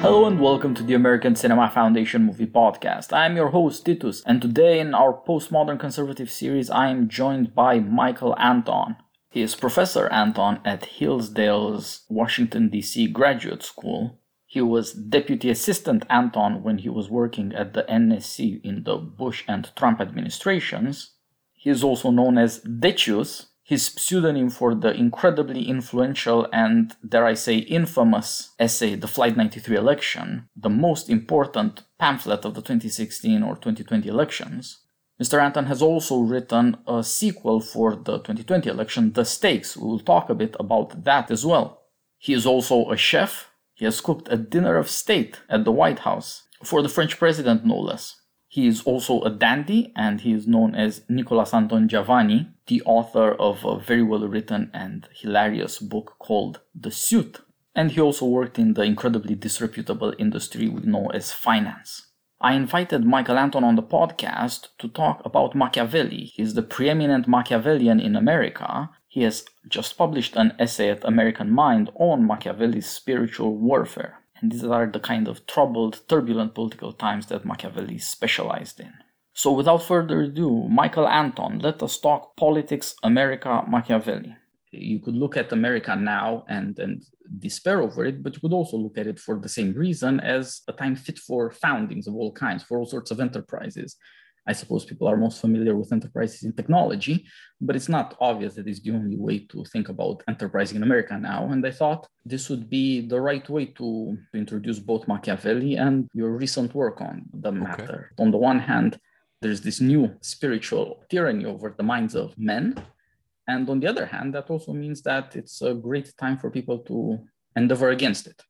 Hello and welcome to the American Cinema Foundation Movie Podcast. I'm your host Titus, and today in our postmodern conservative series, I am joined by Michael Anton. He is Professor Anton at Hillsdale's Washington, D.C. Graduate School. He was Deputy Assistant Anton when he was working at the NSC in the Bush and Trump administrations. He is also known as Decius, his pseudonym for the incredibly influential and, dare I say, infamous essay, The Flight 93 Election, the most important pamphlet of the 2016 or 2020 elections. Mr. Anton has also written a sequel for the 2020 election, The Stakes. We will talk a bit about that as well. He is also a chef. He has cooked a dinner of state at the White House for the French president, no less. He is also a dandy and he is known as Nicholas Antongiavanni, the author of a very well written and hilarious book called The Suit. And he also worked in the incredibly disreputable industry we know as finance. I invited Michael Anton on the podcast to talk about Machiavelli. He's the preeminent Machiavellian in America. He has just published an essay at American Mind on Machiavelli's spiritual warfare. And these are the kind of troubled, turbulent political times that Machiavelli specialized in. So, without further ado, Michael Anton, let us talk politics, America, Machiavelli. You could look at America now and, and despair over it, but you could also look at it for the same reason as a time fit for foundings of all kinds, for all sorts of enterprises. I suppose people are most familiar with enterprises in technology, but it's not obvious that it's the only way to think about enterprising in America now. And I thought this would be the right way to, introduce both Machiavelli and your recent work on the matter. Okay. On the one hand, there's this new spiritual tyranny over the minds of men. And on the other hand, that also means that it's a great time for people to endeavor against it.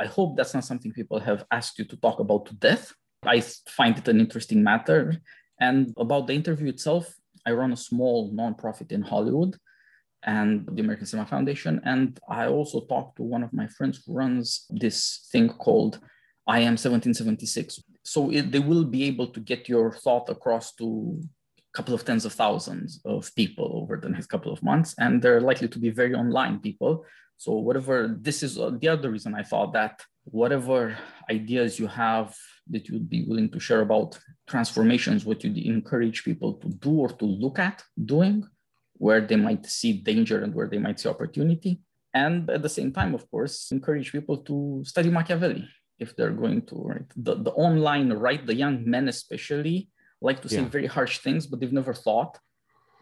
I hope that's not something people have asked you to talk about to death. I find it an interesting matter and about the interview itself, I run a small nonprofit in Hollywood and the American Cinema Foundation. And I also talked to one of my friends who runs this thing called I Am 1776. So it, they will be able to get your thought across to a couple of tens of thousands of people over the next couple of months. And they're likely to be very online people. So whatever, this is the other reason I thought that whatever ideas you have that you'd be willing to share about transformations, what you'd encourage people to do or to look at doing, where they might see danger and where they might see opportunity. And at the same time, of course, encourage people to study Machiavelli if they're going to, right? The, the online, right? The young men, especially, like to say yeah. very harsh things, but they've never thought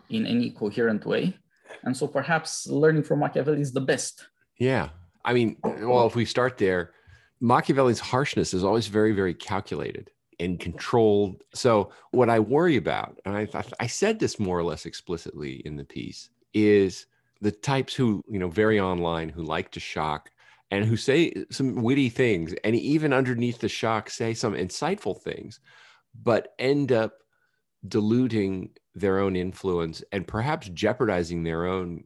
in any coherent way. And so perhaps learning from Machiavelli is the best. Yeah. I mean, well, if we start there, Machiavelli's harshness is always very, very calculated and controlled. So, what I worry about, and I, I said this more or less explicitly in the piece, is the types who, you know, very online, who like to shock and who say some witty things, and even underneath the shock, say some insightful things, but end up diluting their own influence and perhaps jeopardizing their own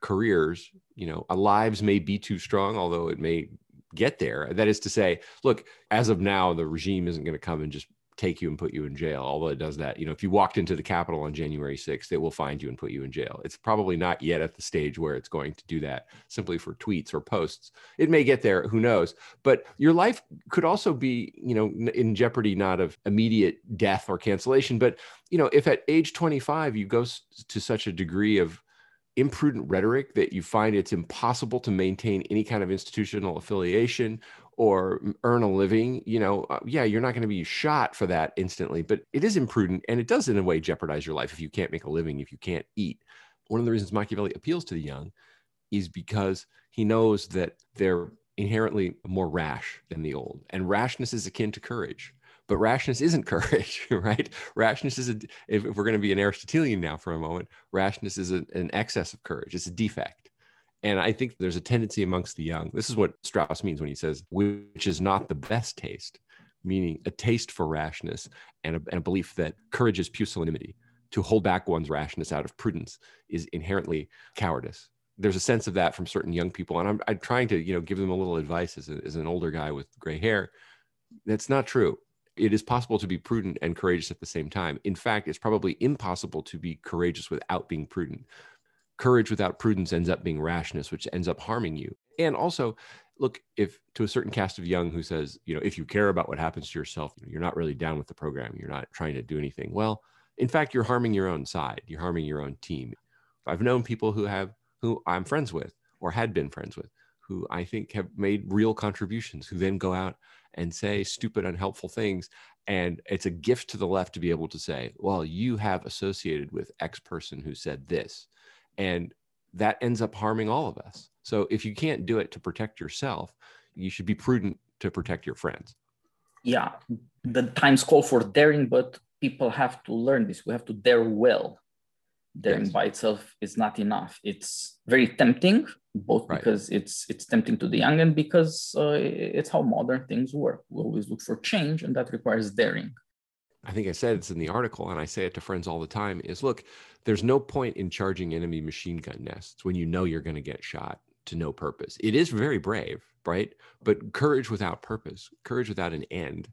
careers you know lives may be too strong although it may get there. That is to say, look, as of now, the regime isn't going to come and just take you and put you in jail. Although it does that, you know, if you walked into the Capitol on January 6th, it will find you and put you in jail. It's probably not yet at the stage where it's going to do that simply for tweets or posts. It may get there, who knows? But your life could also be, you know, in jeopardy not of immediate death or cancellation, but you know, if at age 25 you go to such a degree of imprudent rhetoric that you find it's impossible to maintain any kind of institutional affiliation or earn a living, you know, uh, yeah, you're not going to be shot for that instantly, but it is imprudent and it does in a way jeopardize your life if you can't make a living, if you can't eat. One of the reasons Machiavelli appeals to the young is because he knows that they're inherently more rash than the old, and rashness is akin to courage. But rashness isn't courage, right? Rashness is a, if, we're going to be an Aristotelian now for a moment, rashness is a, an excess of courage. It's a defect. And I think there's a tendency amongst the young. This is what Strauss means when he says, which is not the best taste, meaning a taste for rashness and a, and a belief that courage is pusillanimity. To hold back one's rashness out of prudence is inherently cowardice. There's a sense of that from certain young people. And I'm, I'm trying to, you know, give them a little advice as, a, as an older guy with gray hair. That's not true it is possible to be prudent and courageous at the same time. In fact, it's probably impossible to be courageous without being prudent. Courage without prudence ends up being rashness, which ends up harming you. And also, look, if to a certain cast of young who says, you know, if you care about what happens to yourself, you're not really down with the program, you're not trying to do anything. Well, in fact, you're harming your own side, you're harming your own team. I've known people who have, who I'm friends with or had been friends with, who I think have made real contributions, who then go out and say stupid, unhelpful things. And it's a gift to the left to be able to say, well, you have associated with X person who said this. And that ends up harming all of us. So if you can't do it to protect yourself, you should be prudent to protect your friends. Yeah, the times call for daring, but people have to learn this. We have to dare well. Daring yes. by itself is not enough. It's very tempting, both right. because it's it's tempting to the young and because uh, it's how modern things work. We always look for change, and that requires daring. I think I said it's in the article, and I say it to friends all the time is look, there's no point in charging enemy machine gun nests when you know you're going to get shot to no purpose. It is very brave, right? But courage without purpose, courage without an end,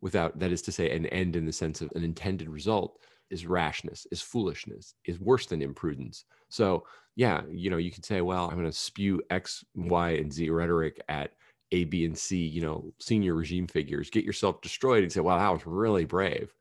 without, that is to say, an end in the sense of an intended result, is rashness, is foolishness, is worse than imprudence. So, yeah, you know, you could say, well, I'm going to spew X, Y, and Z rhetoric at a, B, and C, you know, senior regime figures, get yourself destroyed and say, wow, that was really brave.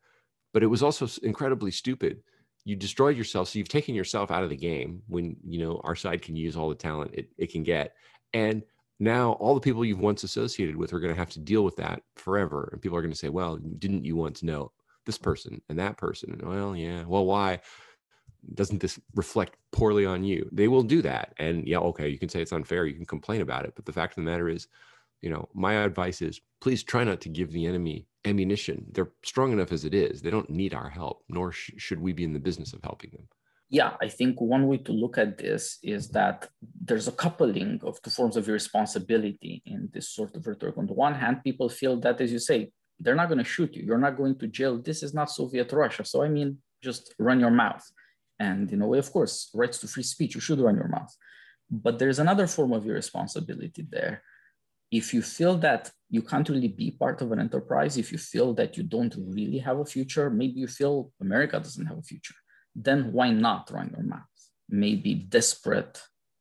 But it was also incredibly stupid. You destroyed yourself. So you've taken yourself out of the game when, you know, our side can use all the talent it, it can get. And now all the people you've once associated with are going to have to deal with that forever. And people are going to say, well, didn't you once know this person and that person? And well, yeah. Well, why? doesn't this reflect poorly on you they will do that and yeah okay you can say it's unfair you can complain about it but the fact of the matter is you know, my advice is please try not to give the enemy ammunition. They're strong enough as it is. They don't need our help, nor sh- should we be in the business of helping them. Yeah, I think one way to look at this is that there's a coupling of two forms of irresponsibility in this sort of rhetoric. On the one hand, people feel that, as you say, they're not going to shoot you. You're not going to jail. This is not Soviet Russia. So, I mean, just run your mouth. And in a way, of course, rights to free speech, you should run your mouth. But there's another form of irresponsibility there, if you feel that you can't really be part of an enterprise, if you feel that you don't really have a future, maybe you feel America doesn't have a future, then why not run your mouth? Maybe desperate,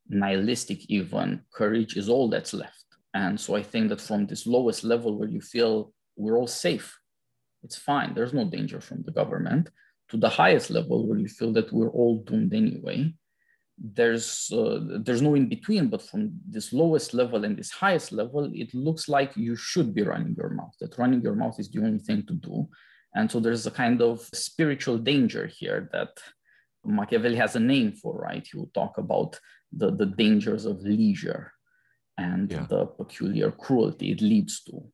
nihilistic, even courage is all that's left. And so I think that from this lowest level where you feel we're all safe, it's fine, there's no danger from the government, to the highest level where you feel that we're all doomed anyway, there's uh, there's no in between but from this lowest level and this highest level it looks like you should be running your mouth that running your mouth is the only thing to do. And so there's a kind of spiritual danger here that machiavelli has a name for right? He will talk about the, the dangers of leisure and yeah. the peculiar cruelty it leads to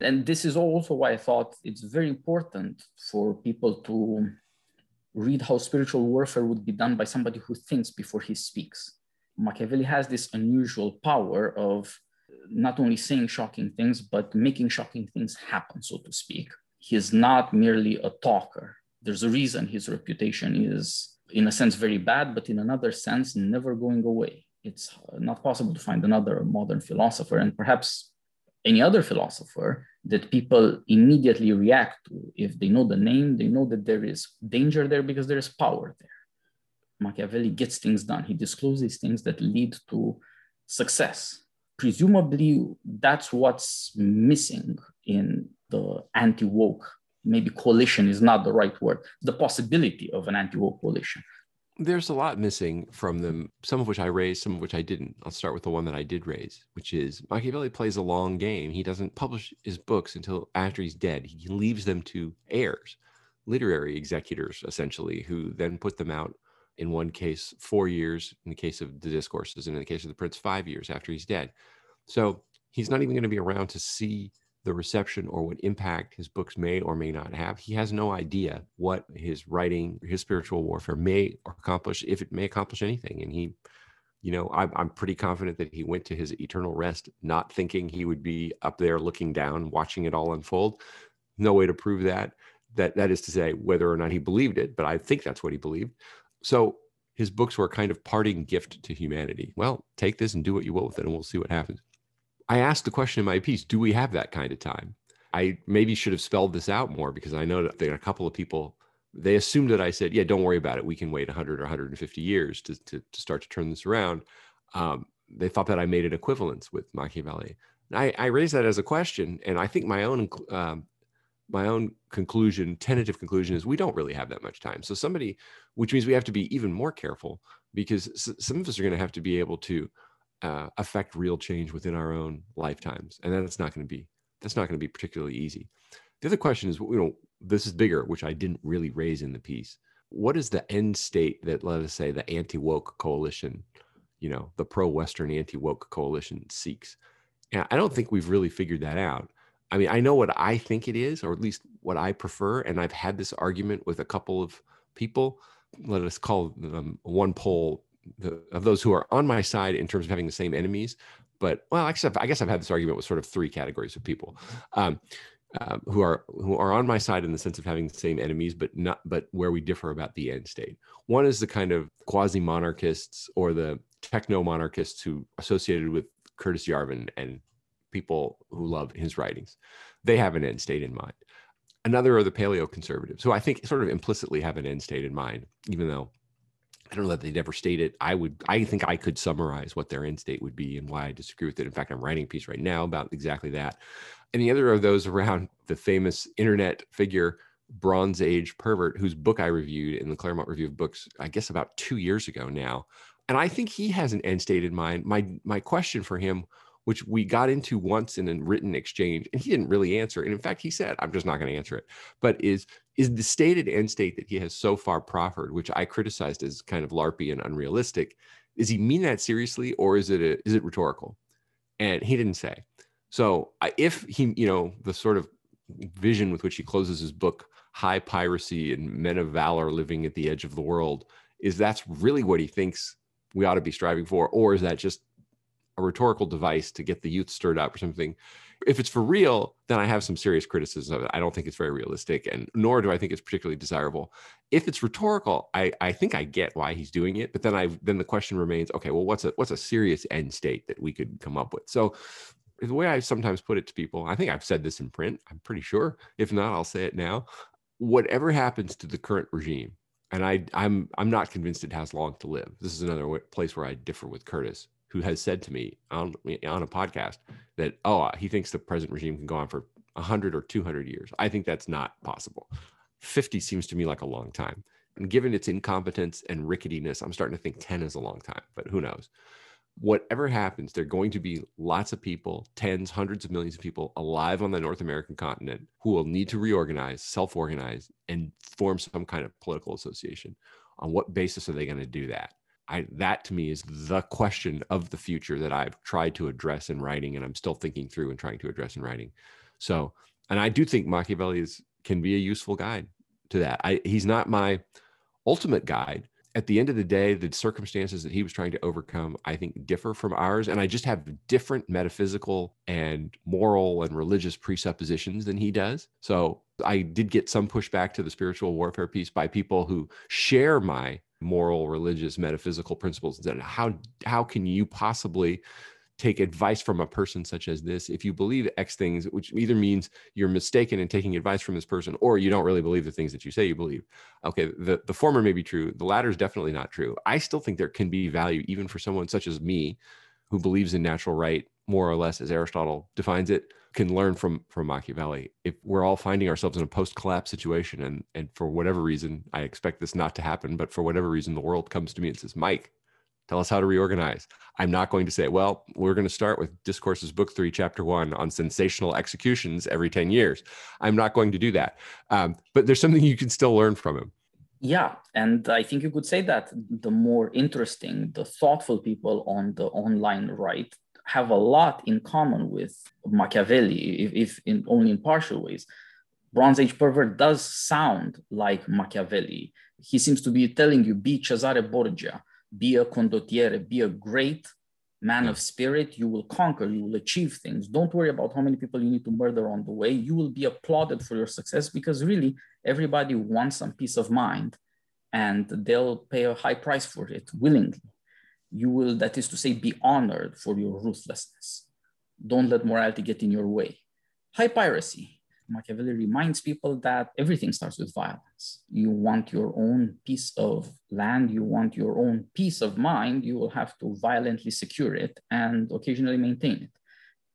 and this is also why i thought it's very important for people to read how spiritual warfare would be done by somebody who thinks before he speaks. Machiavelli has this unusual power of not only saying shocking things, but making shocking things happen, so to speak. He is not merely a talker. There's a reason his reputation is, in a sense, very bad, but in another sense, never going away. It's not possible to find another modern philosopher, and perhaps any other philosopher that people immediately react to. If they know the name, they know that there is danger there because there is power there. Machiavelli gets things done. He discloses things that lead to success. Presumably, that's what's missing in the anti woke. Maybe coalition is not the right word, the possibility of an anti woke coalition there's a lot missing from them, some of which I raised, some of which I didn't. I'll start with the one that I did raise, which is Machiavelli plays a long game. He doesn't publish his books until after he's dead. He leaves them to heirs, literary executors, essentially, who then put them out in one case, four years, in the case of the discourses, and in the case of the prince, five years after he's dead. So he's not even going to be around to see the reception or what impact his books may or may not have. He has no idea what his writing, his spiritual warfare may accomplish, if it may accomplish anything. And he, you know, I'm, I'm pretty confident that he went to his eternal rest not thinking he would be up there looking down, watching it all unfold. No way to prove that. That that is to say, whether or not he believed it, but I think that's what he believed. So his books were a kind of parting gift to humanity. Well, take this and do what you will with it, and we'll see what happens. I asked the question in my piece do we have that kind of time? I maybe should have spelled this out more because I know that there are a couple of people, they assumed that I said, yeah, don't worry about it. We can wait 100 or 150 years to, to, to start to turn this around. Um, they thought that I made an equivalence with Machiavelli. I, I raise that as a question, and I think my own um, my own conclusion, tentative conclusion, is we don't really have that much time. So somebody, which means we have to be even more careful because some of us are going to have to be able to uh, affect real change within our own lifetimes, and that's not going to be that's not going to be particularly easy. The other question is, you know, this is bigger, which I didn't really raise in the piece. What is the end state that, let us say, the anti woke coalition, you know, the pro Western anti woke coalition seeks? And I don't think we've really figured that out. I mean, I know what I think it is, or at least what I prefer. And I've had this argument with a couple of people. Let us call them one poll the, of those who are on my side in terms of having the same enemies. But well, actually, I guess I've had this argument with sort of three categories of people um, uh, who are who are on my side in the sense of having the same enemies, but not but where we differ about the end state. One is the kind of quasi monarchists or the techno monarchists who associated with Curtis Yarvin and people who love his writings. They have an end state in mind. Another are the paleo conservatives, who I think sort of implicitly have an end state in mind, even though I don't know that they'd ever state it. I would, I think I could summarize what their end state would be and why I disagree with it. In fact, I'm writing a piece right now about exactly that. And the other of those around the famous internet figure, Bronze Age pervert, whose book I reviewed in the Claremont Review of Books, I guess about two years ago now. And I think he has an end state in mind. My my question for him which we got into once in a written exchange and he didn't really answer. And in fact he said i'm just not going to answer it. But is is the stated end state that he has so far proffered which i criticized as kind of larpy and unrealistic is he mean that seriously or is it a, is it rhetorical? And he didn't say. So if he you know the sort of vision with which he closes his book high piracy and men of valor living at the edge of the world is that's really what he thinks we ought to be striving for or is that just a rhetorical device to get the youth stirred up or something. If it's for real, then I have some serious criticism of it. I don't think it's very realistic, and nor do I think it's particularly desirable. If it's rhetorical, I, I think I get why he's doing it, but then I then the question remains: Okay, well, what's a what's a serious end state that we could come up with? So the way I sometimes put it to people, I think I've said this in print. I'm pretty sure. If not, I'll say it now. Whatever happens to the current regime, and I, I'm I'm not convinced it has long to live. This is another place where I differ with Curtis who has said to me on on a podcast that oh he thinks the present regime can go on for 100 or 200 years. I think that's not possible. 50 seems to me like a long time. And given its incompetence and ricketiness i'm starting to think 10 is a long time but who knows? Whatever happens there are going to be lots of people tens hundreds of millions of people alive on the north american continent who will need to reorganize self-organize and form some kind of political association. On what basis are they going to do that I, that to me is the question of the future that I've tried to address in writing, and I'm still thinking through and trying to address in writing. So, and I do think Machiavelli is can be a useful guide to that. I, he's not my ultimate guide. At the end of the day, the circumstances that he was trying to overcome, I think, differ from ours, and I just have different metaphysical and moral and religious presuppositions than he does. So, I did get some pushback to the spiritual warfare piece by people who share my moral, religious, metaphysical principles. How how can you possibly take advice from a person such as this if you believe X things, which either means you're mistaken in taking advice from this person or you don't really believe the things that you say you believe. Okay, the, the former may be true. The latter is definitely not true. I still think there can be value even for someone such as me who believes in natural right more or less as Aristotle defines it can learn from from Machiavelli. If we're all finding ourselves in a post-collapse situation, and and for whatever reason, I expect this not to happen, but for whatever reason, the world comes to me and says, "Mike, tell us how to reorganize." I'm not going to say, "Well, we're going to start with Discourses, Book Three, Chapter One, on sensational executions every ten years." I'm not going to do that, um, but there's something you can still learn from him. Yeah, and I think you could say that the more interesting, the thoughtful people on the online right have a lot in common with Machiavelli, if, if in only in partial ways. Bronze Age pervert does sound like Machiavelli. He seems to be telling you, be Cesare Borgia, be a condottiere, be a great man of spirit. You will conquer, you will achieve things. Don't worry about how many people you need to murder on the way. You will be applauded for your success because really everybody wants some peace of mind and they'll pay a high price for it willingly you will, that is to say, be honored for your ruthlessness. Don't let morality get in your way. High piracy. Machiavelli reminds people that everything starts with violence. You want your own piece of land, you want your own peace of mind, you will have to violently secure it and occasionally maintain it.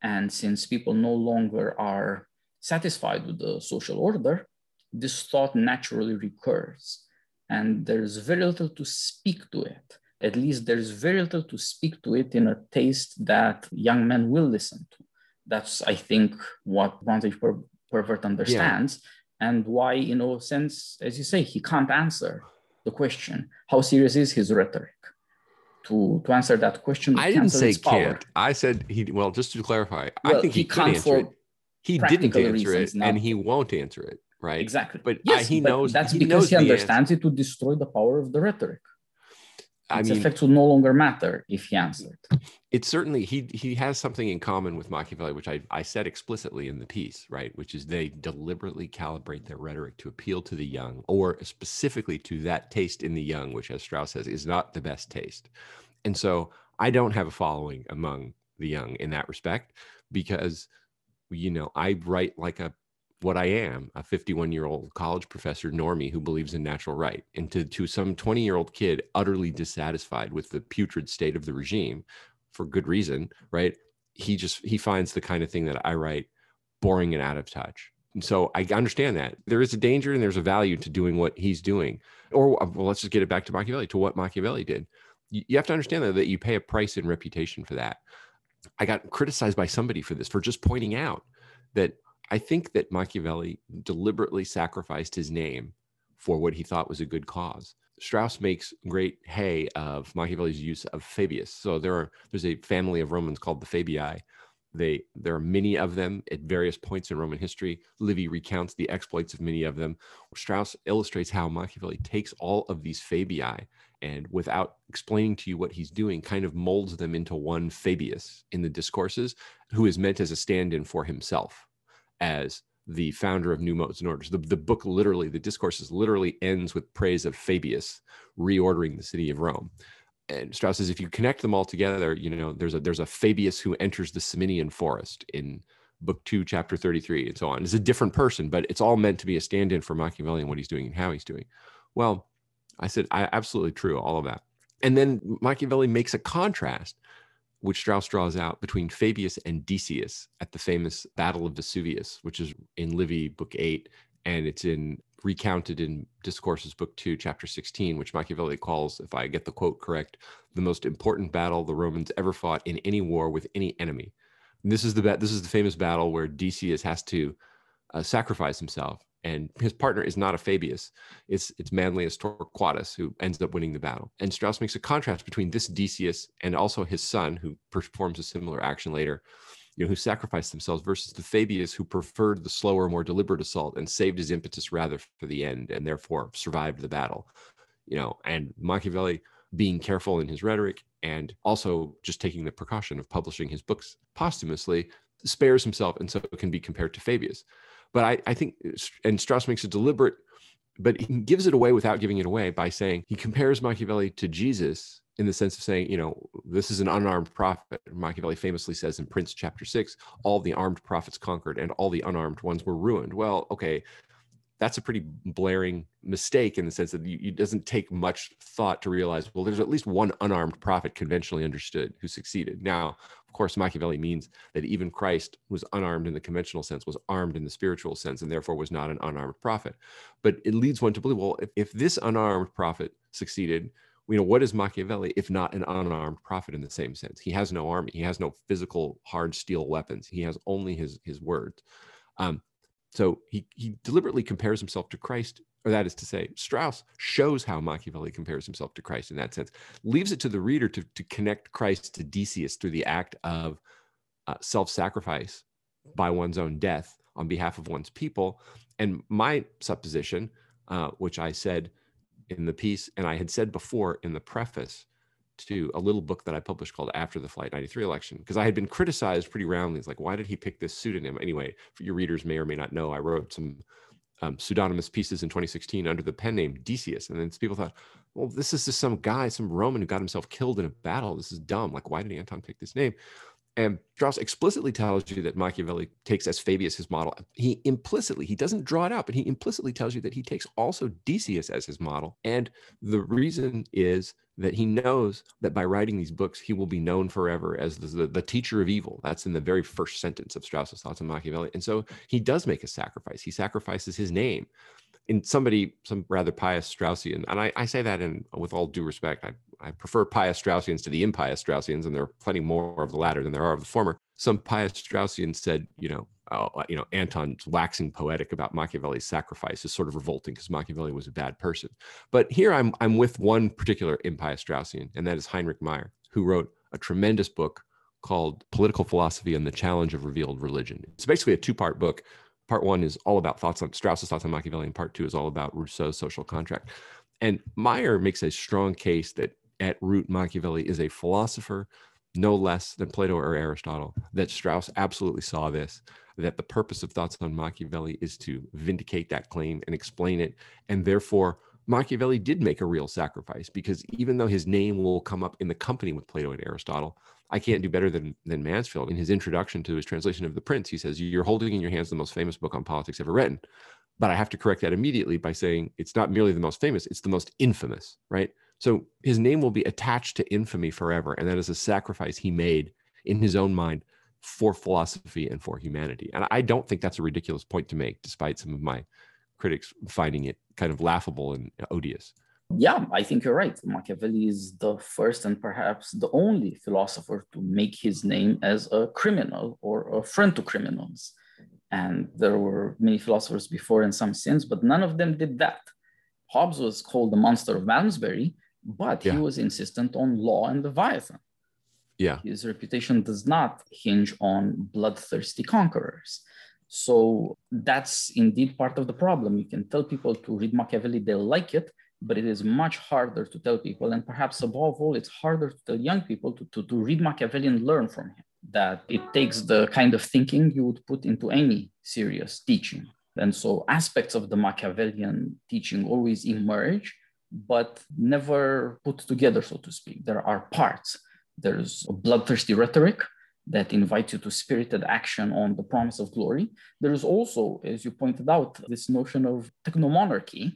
And since people no longer are satisfied with the social order, this thought naturally recurs. And there's very little to speak to it. At least there's very little to speak to it in a taste that young men will listen to. That's, I think, what Bronze Age per- Pervert understands, yeah. and why, in a sense, as you say, he can't answer the question how serious is his rhetoric? To, to answer that question, I didn't say can't. I said he. Well, just to clarify, well, I think he, he could answer it. He didn't answer it, and he won't answer it right? Exactly. But uh, yes, he but knows that's he because knows he understands it to destroy the power of the rhetoric. Its mean, effects would no longer matter if he answered. It certainly he he has something in common with Machiavelli, which I, I said explicitly in the piece, right? Which is they deliberately calibrate their rhetoric to appeal to the young, or specifically to that taste in the young, which, as Strauss says, is not the best taste. And so I don't have a following among the young in that respect because you know I write like a what I am, a 51 year old college professor normie who believes in natural right, and to, to some 20 year old kid utterly dissatisfied with the putrid state of the regime for good reason, right? He just he finds the kind of thing that I write boring and out of touch. And so I understand that there is a danger and there's a value to doing what he's doing. Or uh, well, let's just get it back to Machiavelli, to what Machiavelli did. You, you have to understand that, that you pay a price in reputation for that. I got criticized by somebody for this, for just pointing out that I think that Machiavelli deliberately sacrificed his name for what he thought was a good cause. Strauss makes great hay of Machiavelli's use of Fabius. So there are there's a family of Romans called the Fabii. They there are many of them at various points in Roman history. Livy recounts the exploits of many of them. Strauss illustrates how Machiavelli takes all of these Fabii and without explaining to you what he's doing, kind of molds them into one Fabius in the discourses, who is meant as a stand-in for himself as the founder of new modes and orders. The, the book literally, the discourses literally ends with praise of Fabius reordering the city of Rome. And Strauss says if you connect them all together, you know, there's a there's a Fabius who enters the Ciminian forest in book two, chapter 33, and so on. It's a different person, but it's all meant to be a stand-in for Machiavelli and what he's doing and how he's doing. Well, I said, I absolutely true, all of that. And then Machiavelli makes a contrast which Strauss draws out between Fabius and Decius at the famous Battle of Vesuvius, which is in Livy, book eight, and it's in recounted in Discourses, book two, chapter 16, which Machiavelli calls, if I get the quote correct, the most important battle the Romans ever fought in any war with any enemy. And this is the this is the famous battle where Decius has to uh, sacrifice himself and his partner is not a Fabius. It's it's Manlius Torquatus who ends up winning the battle. And Strauss makes a contrast between this Decius and also his son, who performs a similar action later, you know, who sacrificed themselves, versus the Fabius who preferred the slower, more deliberate assault and saved his impetus rather for the end, and therefore survived the battle. You know, and Machiavelli being careful in his rhetoric and also just taking the precaution of publishing his books posthumously spares himself and so can be compared to Fabius. But I, I think, uh, and Strauss makes a deliberate, but he gives it away without giving it away by saying he compares Machiavelli to Jesus in the sense of saying, you know, this is an unarmed prophet. Machiavelli famously says in Prince chapter six, all the armed prophets conquered and all the unarmed ones were ruined. Well, okay, that's a pretty blaring mistake in the sense that it doesn't take much thought to realize, well, there's at least one unarmed prophet conventionally understood who succeeded. Now, of course, Machiavelli means that even Christ was unarmed in the conventional sense, was armed in the spiritual sense, and therefore was not an unarmed prophet. But it leads one to believe, well, if, if this unarmed prophet succeeded, you know, what is Machiavelli if not an unarmed prophet in the same sense? He has no army, he has no physical hard steel weapons, he has only his his words. Um, so he he deliberately compares himself to Christ or that is to say, Strauss shows how Machiavelli compares himself to Christ in that sense, leaves it to the reader to, to connect Christ to Decius through the act of uh, self sacrifice by one's own death on behalf of one's people. And my supposition, uh, which I said in the piece, and I had said before in the preface to a little book that I published called After the Flight 93 election, because I had been criticized pretty roundly. It's like, why did he pick this pseudonym? Anyway, your readers may or may not know, I wrote some um, pseudonymous pieces in 2016 under the pen name Decius. And then people thought, well, this is just some guy, some Roman who got himself killed in a battle. This is dumb. Like, why did Anton pick this name? And Strauss explicitly tells you that Machiavelli takes as Fabius his model. He implicitly, he doesn't draw it out, but he implicitly tells you that he takes also Decius as his model. And the reason is that he knows that by writing these books, he will be known forever as the, the, the, teacher of evil. That's in the very first sentence of Strauss's thoughts on Machiavelli. And so he does make a sacrifice. He sacrifices his name. In somebody, some rather pious Straussian, and I, I say that in with all due respect, I, I prefer pious Straussians to the impious Straussians, and there are plenty more of the latter than there are of the former. Some pious Straussians said, you know, uh, you know, Anton's waxing poetic about Machiavelli's sacrifice is sort of revolting because Machiavelli was a bad person. But here I'm I'm with one particular impious Straussian, and that is Heinrich Meier, who wrote a tremendous book called Political Philosophy and the Challenge of Revealed Religion. It's basically a two-part book. Part one is all about thoughts on Strauss's thoughts on Machiavelli, and part two is all about Rousseau's social contract. And Meier makes a strong case that at root Machiavelli is a philosopher no less than Plato or Aristotle, that Strauss absolutely saw this, that the purpose of Thoughts on Machiavelli is to vindicate that claim and explain it. And therefore, Machiavelli did make a real sacrifice because even though his name will come up in the company with Plato and Aristotle, I can't do better than, than Mansfield. In his introduction to his translation of The Prince, he says, You're holding in your hands the most famous book on politics ever written. But I have to correct that immediately by saying it's not merely the most famous, it's the most infamous, right? So his name will be attached to infamy forever. And that is a sacrifice he made in his own mind for philosophy and for humanity. And I don't think that's a ridiculous point to make, despite some of my critics finding it kind of laughable and odious. Yeah, I think you're right. Machiavelli is the first and perhaps the only philosopher to make his name as a criminal or a friend to criminals. And there were many philosophers before in some sense, but none of them did that. Hobbes was called the monster of Malmesbury, but yeah. he was insistent on law and Leviathan. Yeah. His reputation does not hinge on bloodthirsty conquerors. So that's indeed part of the problem. You can tell people to read Machiavelli, they'll like it, but it is much harder to tell people. And perhaps above all, it's harder to tell young people to, to, to read Machiavelli and learn from him. That it takes the kind of thinking you would put into any serious teaching. And so aspects of the Machiavellian teaching always emerge but never put together, so to speak. There are parts. There's a bloodthirsty rhetoric that invites you to spirited action on the promise of glory. There is also, as you pointed out, this notion of technomonarchy,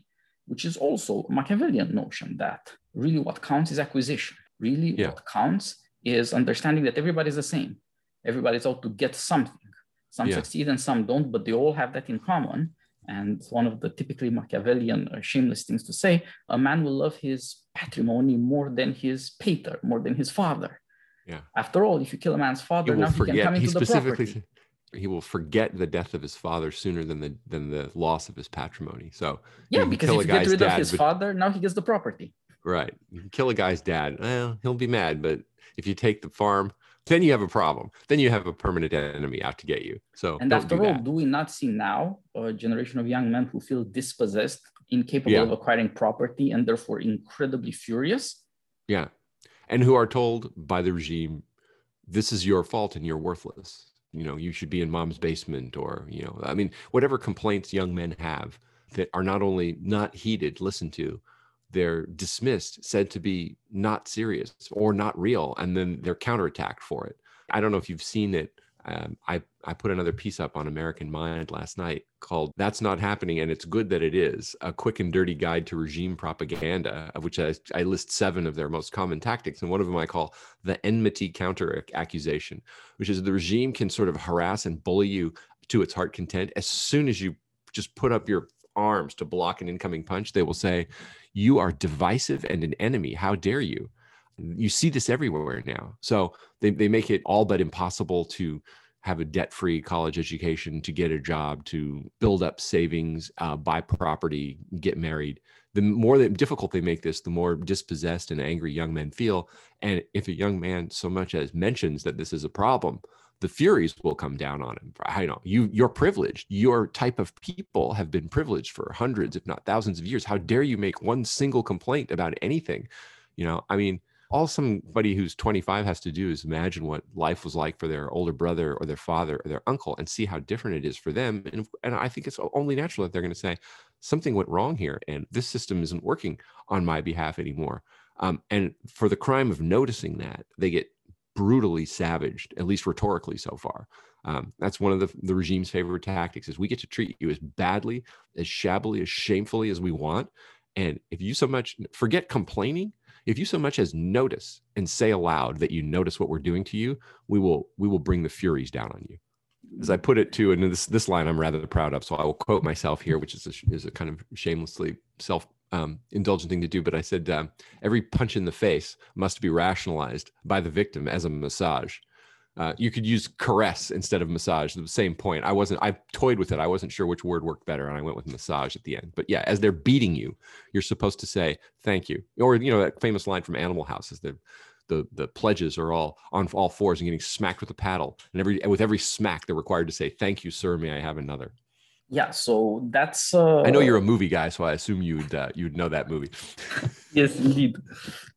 which is also a Machiavellian notion that really what counts is acquisition. Really, yeah. what counts is understanding that everybody's the same. Everybody's out to get something. Some yeah. succeed and some don't, but they all have that in common. And one of the typically Machiavellian uh, shameless things to say, a man will love his patrimony more than his pater, more than his father. Yeah. After all, if you kill a man's father, now he can come into the property. He will forget the death of his father sooner than the than the loss of his patrimony. So yeah, because if you get rid dad, of his but, father, now he gets the property. Right. You can kill a guy's dad. Well, he'll be mad, but if you take the farm, then you have a problem. Then you have a permanent enemy out to get you. So and after do all, do we not see now a generation of young men who feel dispossessed, incapable yeah. of acquiring property, and therefore incredibly furious? Yeah, and who are told by the regime, "This is your fault and you're worthless." You know, you should be in mom's basement, or you know, I mean, whatever complaints young men have that are not only not heeded, listened to, they're dismissed, said to be not serious or not real, and then they're counterattacked for it. I don't know if you've seen it. Um, I, I put another piece up on American Mind last night called That's Not Happening and It's Good That It Is A Quick and Dirty Guide to Regime Propaganda, of which I, I list seven of their most common tactics. And one of them I call the enmity counter accusation, which is the regime can sort of harass and bully you to its heart content as soon as you just put up your arms to block an incoming punch, they will say, You are divisive and an enemy. How dare you? You see this everywhere now. So they, they make it all but impossible to have a debt free college education, to get a job, to build up savings, uh, buy property, get married. The more that difficult they make this, the more dispossessed and angry young men feel. And if a young man so much as mentions that this is a problem, the Furies will come down on him. I know you you're privileged. Your type of people have been privileged for hundreds, if not thousands of years. How dare you make one single complaint about anything? You know, I mean, all somebody who's 25 has to do is imagine what life was like for their older brother or their father or their uncle and see how different it is for them. And, and I think it's only natural that they're going to say something went wrong here and this system isn't working on my behalf anymore. Um, and for the crime of noticing that, they get brutally savaged, at least rhetorically so far. Um, that's one of the, the regime's favorite tactics is we get to treat you as badly, as shabbily, as shamefully as we want. And if you so much forget complaining, if you so much as notice and say aloud that you notice what we're doing to you, we will we will bring the furies down on you. As I put it to, and this this line I'm rather proud of, so I will quote myself here, which is a, is a kind of shamelessly self um, indulgent thing to do. But I said um, every punch in the face must be rationalized by the victim as a massage. Uh, you could use caress instead of massage. The same point. I wasn't. I toyed with it. I wasn't sure which word worked better, and I went with massage at the end. But yeah, as they're beating you, you're supposed to say thank you, or you know that famous line from Animal House is the the the pledges are all on all fours and getting smacked with a paddle, and every with every smack they're required to say thank you, sir. May I have another? Yeah so that's uh, i know you're a movie guy so i assume you'd uh, you'd know that movie. Yes indeed.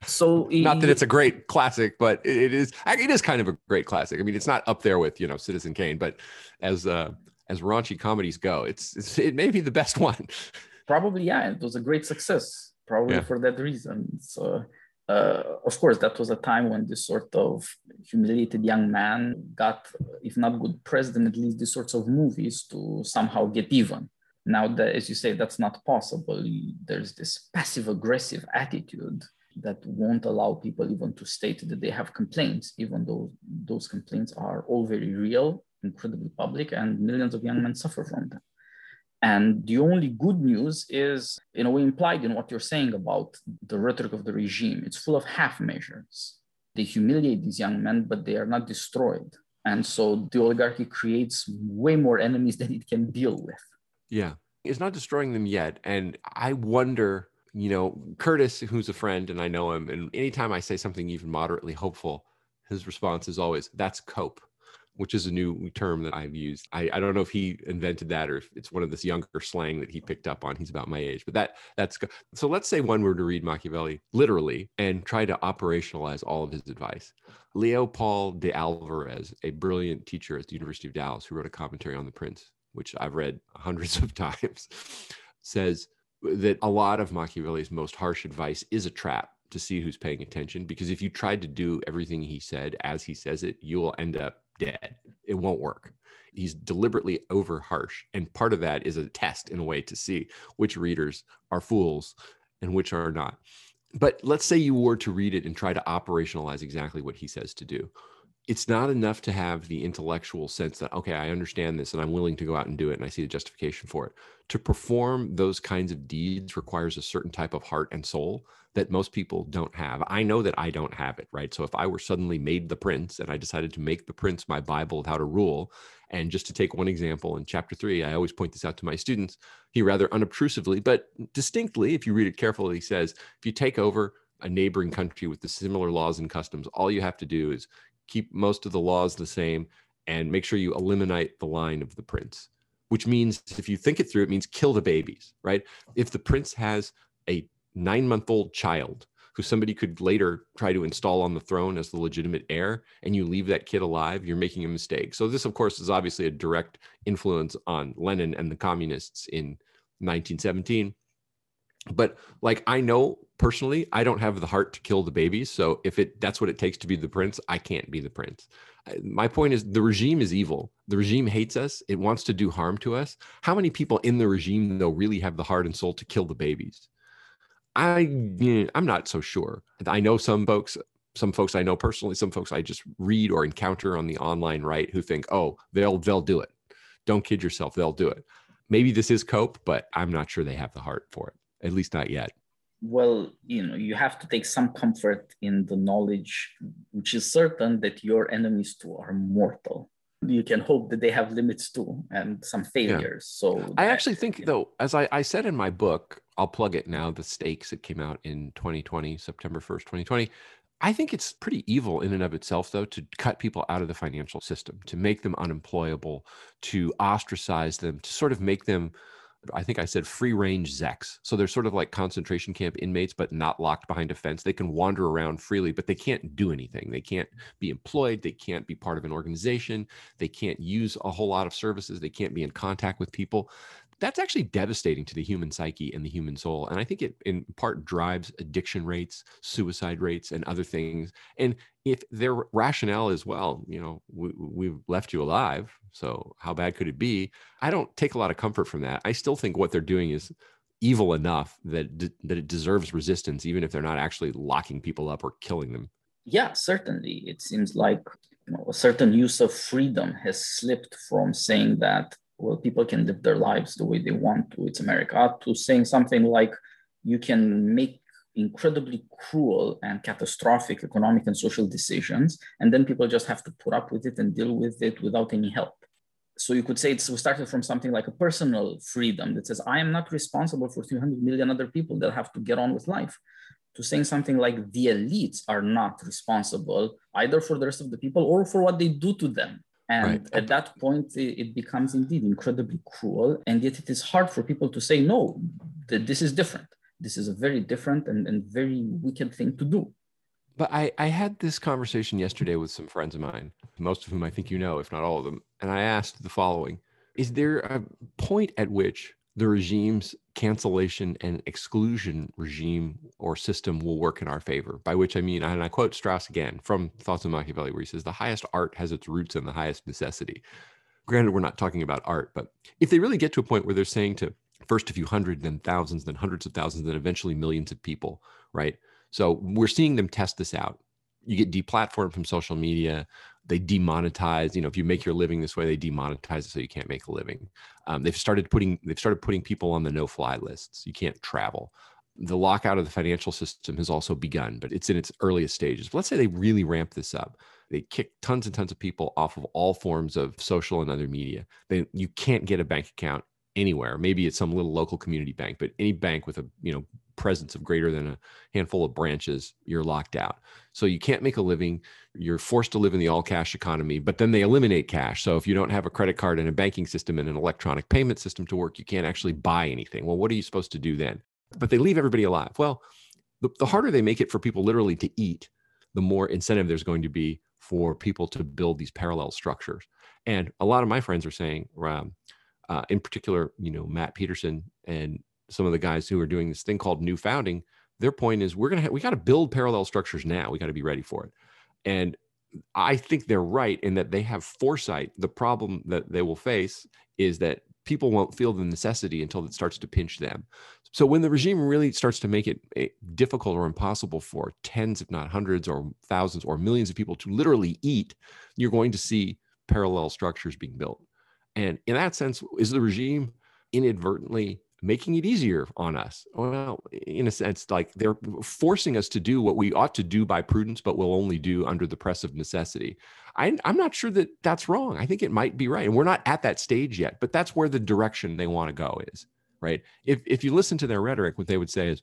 So not that it's a great classic but it is it is kind of a great classic. I mean it's not up there with you know citizen kane but as uh as raunchy comedies go it's, it's it may be the best one. Probably yeah it was a great success probably yeah. for that reason. So uh, of course, that was a time when this sort of humiliated young man got, if not good press, then at least these sorts of movies to somehow get even. Now that, as you say, that's not possible. There's this passive aggressive attitude that won't allow people even to state that they have complaints, even though those complaints are all very real, incredibly public, and millions of young men suffer from them. And the only good news is, in a way, implied in what you're saying about the rhetoric of the regime. It's full of half measures. They humiliate these young men, but they are not destroyed. And so the oligarchy creates way more enemies than it can deal with. Yeah, it's not destroying them yet. And I wonder, you know, Curtis, who's a friend and I know him, and anytime I say something even moderately hopeful, his response is always, that's cope which is a new term that I've used. I, I don't know if he invented that or if it's one of this younger slang that he picked up on. He's about my age, but that that's so. Let's say one were to read Machiavelli literally and try to operationalize all of his advice. Leo Paul de Alvarez, a brilliant teacher at the University of Dallas, who wrote a commentary on The Prince, which I've read hundreds of times, says that a lot of Machiavelli's most harsh advice is a trap to see who's paying attention because if you tried to do everything he said as he says it, you will end up dead. It won't work. He's deliberately over harsh. And part of that is a test in a way to see which readers are fools and which are not. But let's say you were to read it and try to operationalize exactly what he says to do. It's not enough to have the intellectual sense that, okay, I understand this and I'm willing to go out and do it and I see the justification for it. To perform those kinds of deeds requires a certain type of heart and soul that most people don't have. I know that I don't have it, right? So if I were suddenly made the prince and I decided to make the prince my Bible of how to rule, and just to take one example in chapter three, I always point this out to my students. He rather unobtrusively, but distinctly, if you read it carefully, he says, if you take over a neighboring country with the similar laws and customs, all you have to do is keep most of the laws the same and make sure you eliminate the line of the prince which means if you think it through, it means kill the babies, right? If the prince has a nine month old child who somebody could later try to install on the throne as the legitimate heir and you leave that kid alive you're making a mistake so this of course is obviously a direct influence on lenin and the communists in 1917 but like i know personally i don't have the heart to kill the babies so if it that's what it takes to be the prince i can't be the prince my point is the regime is evil the regime hates us it wants to do harm to us how many people in the regime though really have the heart and soul to kill the babies I I'm not so sure. I know some folks, some folks I know personally, some folks I just read or encounter on the online right who think, oh, they'll they'll do it. Don't kid yourself, they'll do it. Maybe this is cope, but I'm not sure they have the heart for it. At least not yet. Well, you know, you have to take some comfort in the knowledge, which is certain that your enemies too are mortal you can hope that they have limits too and some failures. Yeah. So I actually think though, as I, I said in my book, I'll plug it now, the stakes it came out in 2020, September 1st, 2020. I think it's pretty evil in and of itself, though, to cut people out of the financial system, to make them unemployable, to ostracize them, to sort of make them I think I said free range Zeks. So they're sort of like concentration camp inmates, but not locked behind a fence. They can wander around freely, but they can't do anything. They can't be employed. They can't be part of an organization. They can't use a whole lot of services. They can't be in contact with people. That's actually devastating to the human psyche and the human soul. And I think it in part drives addiction rates, suicide rates, and other things. And if their rationale is, well, you know, we, we've left you alive, so how bad could it be? I don't take a lot of comfort from that. I still think what they're doing is evil enough that that it deserves resistance, even if they're not actually locking people up or killing them. Yeah, certainly. It seems like you know, a certain use of freedom has slipped from saying that well people can live their lives the way they want to. It's america. To saying something like you can make incredibly cruel and catastrophic economic and social decisions and then people just have to put up with it and deal with it without any help. So you could say it's started from something like a personal freedom that says i am not responsible for 300 million other people that have to get on with life. To saying something like the elites are not responsible either for the rest of the people or for what they do to them and right. at that point, it, becomes indeed incredibly cruel. And yet, it is hard for people to say, no, that this is different. This is a very different and, and very wicked thing to do. But I, I had this conversation yesterday with some friends of mine, most of whom I think you know, if not all of them. And I asked the following Is there a point at which the regime's cancellation and exclusion regime or system will work in our favor. By which I mean, and I quote Strauss again from Thoughts of Machiavelli, where he says, The highest art has its roots in the highest necessity. Granted, we're not talking about art, but if they really get to a point where they're saying to first a few hundred, then thousands, then hundreds of thousands, then eventually millions of people, right? So we're seeing them test this out. You get deplatformed from social media they demonetize you know if you make your living this way they demonetize it so you can't make a living. Um, they've started putting they've started putting people on the no fly lists. You can't travel. The lockout of the financial system has also begun but it's in its earliest stages. But let's say they really ramp this up. They kick tons and tons of people off of all forms of social and other media. They, you can't get a bank account anywhere. Maybe it's some little local community bank but any bank with a you know presence of greater than a handful of branches, you're locked out. So you can't make a living. You're forced to live in the all cash economy, but then they eliminate cash. So if you don't have a credit card and a banking system and an electronic payment system to work, you can't actually buy anything. Well, what are you supposed to do then? But they leave everybody alive. Well, the, the harder they make it for people literally to eat, the more incentive there's going to be for people to build these parallel structures. And a lot of my friends are saying, um, uh, in particular, you know, Matt Peterson and some of the guys who are doing this thing called new founding their point is we're gonna have, we got to build parallel structures now. We got to be ready for it. And i think they're right in that they have foresight. The problem that they will face is that people won't feel the necessity until it starts to pinch them. So when the regime really starts to make it eh, difficult or impossible for tens if not hundreds or thousands or millions of people to literally eat you're going to see parallel structures being built. And in that sense is the regime inadvertently making it easier on us. Well, in a sense, like they're forcing us to do what we ought to do by prudence, but we'll only do under the press of necessity. I, am not sure that that's wrong. I think it might be right. And we're not at that stage yet, but that's where the direction they want to go is, right? If, if you listen to their rhetoric, what they would say is,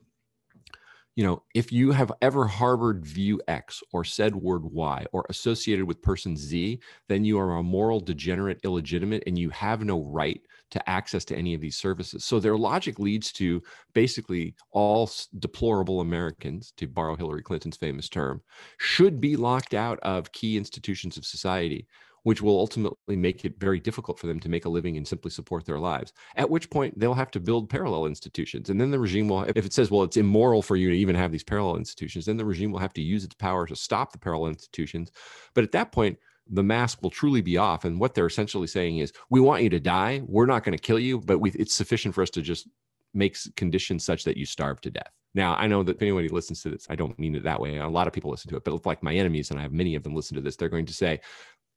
you know, if you have ever harbored view X or said word Y or associated with person Z, then you are a moral degenerate, illegitimate, and you have no right to access to any of these services. So their logic leads to basically all deplorable Americans, to borrow Hillary Clinton's famous term, should be locked out of key institutions of society which will ultimately make it very difficult for them to make a living and simply support their lives. At which point they'll have to build parallel institutions. And then the regime will, if it says, well, it's immoral for you to even have these parallel institutions, then the regime will have to use its power to stop the parallel institutions. But at that point, the mask will truly be off. And what they're essentially saying is, we want you to die. We're not going to kill you, but we, it's sufficient for us to just make conditions such that you starve to death. Now, I know that if anybody listens to this, I don't mean it that way. A lot of people listen to it, but like my enemies, and I have many of them listen to this, they're going to say,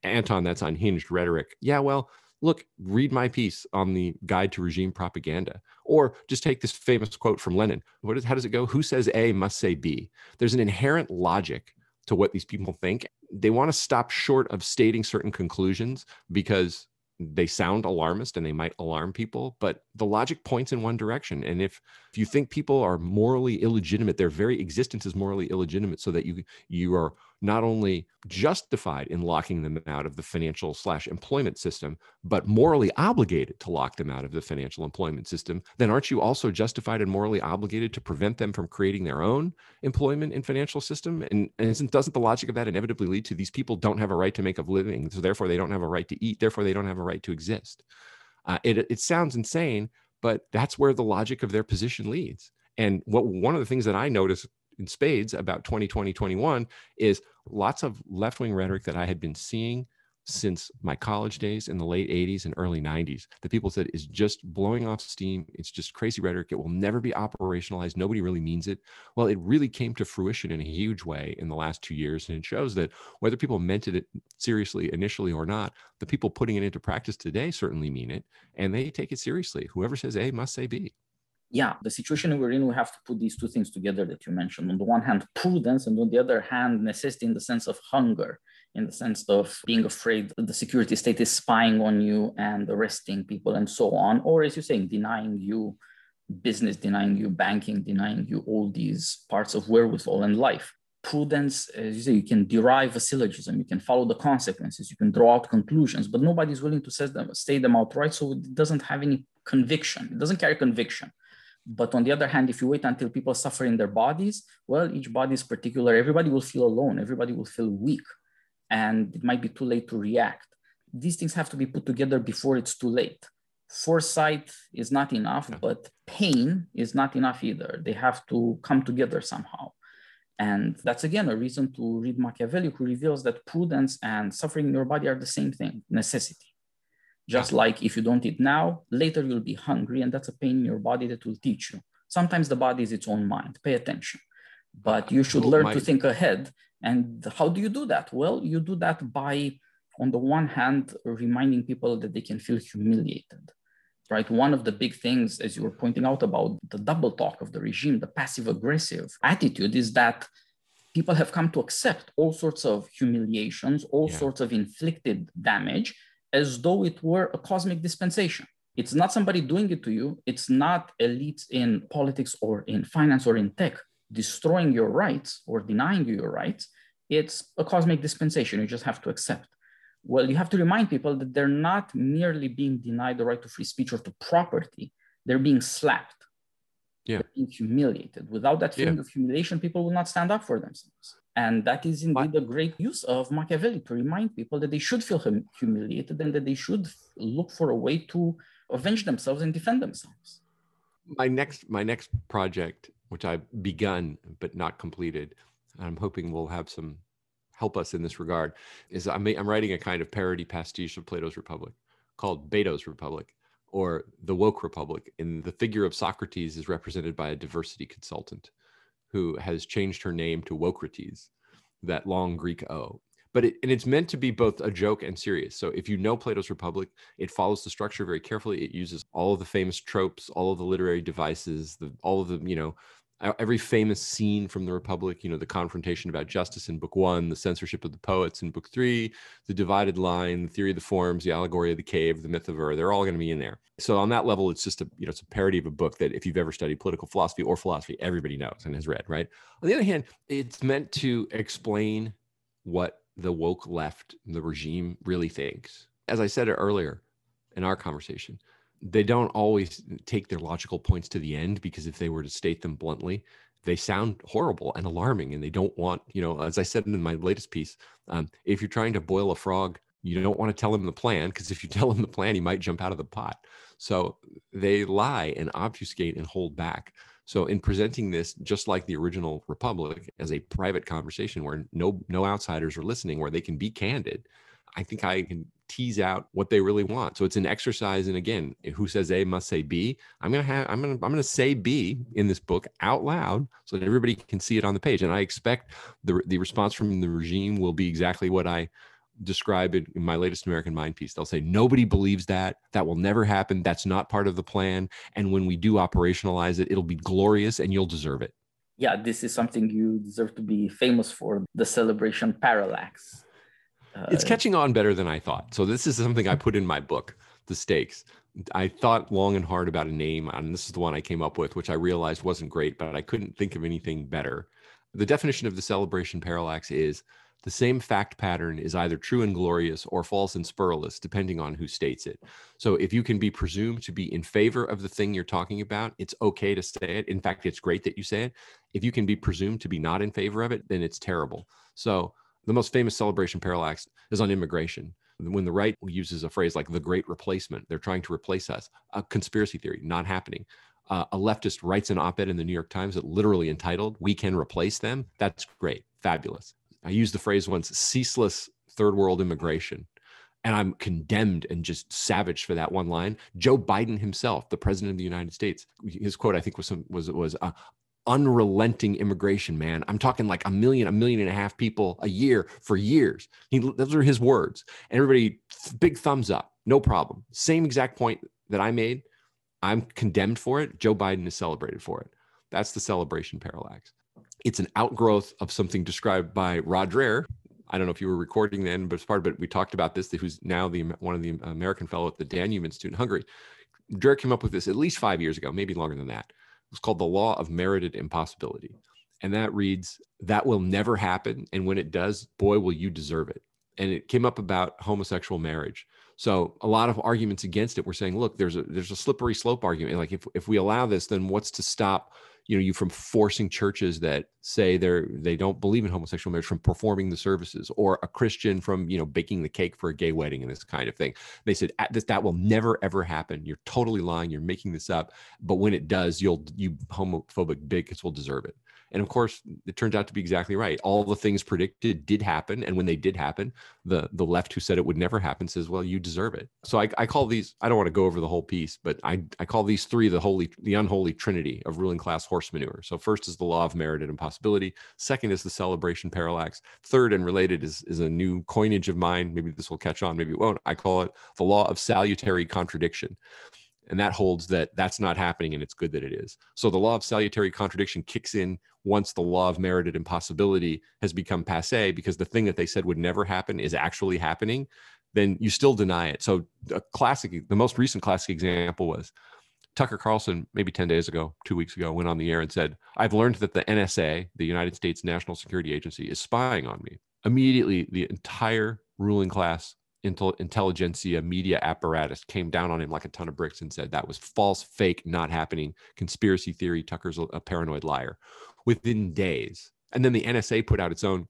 Anton, that's unhinged rhetoric. Yeah, well, look, read my piece on the guide to regime propaganda. Or just take this famous quote from Lenin. What is, how does it go? Who says A must say B. There's an inherent logic to what these people think. They want to stop short of stating certain conclusions because they sound alarmist and they might alarm people but the logic points in one direction and if if you think people are morally illegitimate their very existence is morally illegitimate so that you you are not only justified in locking them out of the financial slash employment system, but morally obligated to lock them out of the financial employment system, then aren't you also justified and morally obligated to prevent them from creating their own employment and financial system? And, and doesn't the logic of that inevitably lead to these people don't have a right to make a living, so therefore they don't have a right to eat, therefore they don't have a right to exist? Uh, it, it sounds insane, but that's where the logic of their position leads. And what one of the things that I noticed in spades about 2020, 21 is lots of left wing rhetoric that I had been seeing since my college days in the late 80s and early 90s that people said is just blowing off steam. It's just crazy rhetoric. It will never be operationalized. Nobody really means it. Well, it really came to fruition in a huge way in the last two years. And it shows that whether people meant it seriously initially or not, the people putting it into practice today certainly mean it and they take it seriously. Whoever says A must say B yeah, the situation we're in, we have to put these two things together that you mentioned. On the one hand, prudence, and on the other hand, necessity in the sense of hunger in the sense of being afraid the security state is spying on you and arresting people and so on, or as you're saying, denying you business, denying you banking, denying you all these parts of wherewithal in life. Prudence, as you say, you can derive a syllogism, you can follow the consequences, you can draw out conclusions, but nobody's willing to say them, say them outright, so it doesn't have any conviction. It doesn't carry conviction. But on the other hand, if you wait until people suffer in their bodies, well, each body is particular. Everybody will feel alone. Everybody will feel weak and it might be too late to react. These things have to be put together before it's too late. Foresight is not enough, but pain is not enough either. They have to come together somehow. And that's again a reason to read Machiavelli, who reveals that prudence and suffering in your body are the same thing necessity. Just like if you don't eat now, later you'll be hungry, and that's a pain in your body that will teach you. Sometimes the body is its own mind. Pay attention. But you should learn to think ahead and how do you do that? Well, you do that by, on the one hand, reminding people that they can feel humiliated, right? One of the big things, as you were pointing out about the double talk of the regime, the passive aggressive attitude is that people have come to accept all sorts of humiliations, all yeah. sorts of inflicted damage as though it were a cosmic dispensation. It's not somebody doing it to you. It's not elites in politics or in finance or in tech destroying your rights or denying you your rights, it's a cosmic dispensation. You just have to accept. Well, you have to remind people that they're not merely being denied the right to free speech or to property, they're being slapped. Yeah. Being humiliated. Without that feeling yeah. of humiliation, people will not stand up for themselves. And that is indeed a great use of Machiavelli to remind people that they should feel hum- humiliated and that they should look for a way to avenge themselves and defend themselves. My next my next project which I've begun but not completed. I'm hoping will have some help us in this regard. Is I'm, I'm writing a kind of parody pastiche of Plato's Republic called Beto's Republic or the woke republic. And the figure of Socrates is represented by a diversity consultant who has changed her name to Wocrates, that long Greek O but it, and it's meant to be both a joke and serious. So if you know Plato's Republic, it follows the structure very carefully. It uses all of the famous tropes, all of the literary devices, the, all of the you know every famous scene from the Republic. You know the confrontation about justice in Book One, the censorship of the poets in Book Three, the divided line, the theory of the forms, the allegory of the cave, the myth of Ur. They're all going to be in there. So on that level, it's just a you know it's a parody of a book that if you've ever studied political philosophy or philosophy, everybody knows and has read. Right. On the other hand, it's meant to explain what the woke left, the regime really thinks. As I said earlier in our conversation, they don't always take their logical points to the end because if they were to state them bluntly, they sound horrible and alarming. And they don't want, you know, as I said in my latest piece, um, if you're trying to boil a frog, you don't want to tell him the plan because if you tell him the plan, he might jump out of the pot. So they lie and obfuscate and hold back. So in presenting this, just like the original Republic, as a private conversation where no no outsiders are listening, where they can be candid, I think I can tease out what they really want. So it's an exercise. And again, who says A must say B. I'm gonna have I'm gonna I'm gonna say B in this book out loud so that everybody can see it on the page. And I expect the the response from the regime will be exactly what I describe it in my latest American Mind piece. They'll say, nobody believes that. That will never happen. That's not part of the plan. And when we do operationalize it, it'll be glorious and you'll deserve it. Yeah, this is something you deserve to be famous for the celebration parallax. Uh, it's catching on better than I thought. So, this is something I put in my book, The Stakes. I thought long and hard about a name, and this is the one I came up with, which I realized wasn't great, but I couldn't think of anything better. The definition of the celebration parallax is the same fact pattern is either true and glorious or false and spurless, depending on who states it. So if you can be presumed to be in favor of the thing you're talking about, it's okay to say it. In fact, it's great that you say it. If you can be presumed to be not in favor of it, then it's terrible. So the most famous celebration parallax is on immigration. when the right uses a phrase like the great replacement, they're trying to replace us. A conspiracy theory, not happening. Uh, a leftist writes an op ed in the New York Times that literally entitled, We Can Replace Them. That's great, fabulous. I used the phrase once ceaseless third world immigration and I'm condemned and just savage for that one line. Joe Biden himself, the president of the United States, his quote I think was some, was was uh, unrelenting immigration, man. I'm talking like a million, a million and a half people a year for years. He, those are his words. Everybody, big thumbs up, no problem. Same exact point that I made. I'm condemned for it. Joe Biden is celebrated for it. That's the celebration parallax. It's an outgrowth of something described by Rod Dreher, I don't know if you were recording then, but it's part of it. We talked about this. Who's now the one of the American fellow at the Danube Institute in Hungary. Dreher came up with this at least five years ago, maybe longer than that. It's called the law of merited impossibility, and that reads that will never happen, and when it does, boy, will you deserve it. And it came up about homosexual marriage. So a lot of arguments against it were saying, look, there's a there's a slippery slope argument. Like if if we allow this, then what's to stop you know you from forcing churches that say they're they don't believe in homosexual marriage from performing the services or a christian from you know baking the cake for a gay wedding and this kind of thing? They said this that will never ever happen. You're totally lying. You're making this up. But when it does you'll you homophobic bigots will deserve it and of course, it turns out to be exactly right. All the things predicted did happen. And when they did happen, the, the left who said it would never happen says, well, you deserve it. So I, I call these, I don't want to go over the whole piece, but I, I call these three the holy, the unholy trinity of ruling class horse manure. So first is the law of merit and impossibility. Second is the celebration parallax. Third and related is, is a new coinage of mine. Maybe this will catch on, maybe it won't. I call it the law of salutary contradiction and that holds that that's not happening and it's good that it is. So the law of salutary contradiction kicks in once the law of merited impossibility has become passe because the thing that they said would never happen is actually happening then you still deny it. So a classic the most recent classic example was tucker carlson maybe 10 days ago two weeks ago went on the air and said i've learned that the nsa the united states national security agency is spying on me. Immediately the entire ruling class intelligentsia media apparatus came down on him like a ton of bricks and said that was false, fake, not happening, conspiracy theory. Tucker's a paranoid liar. Within days, and then the NSA put out its own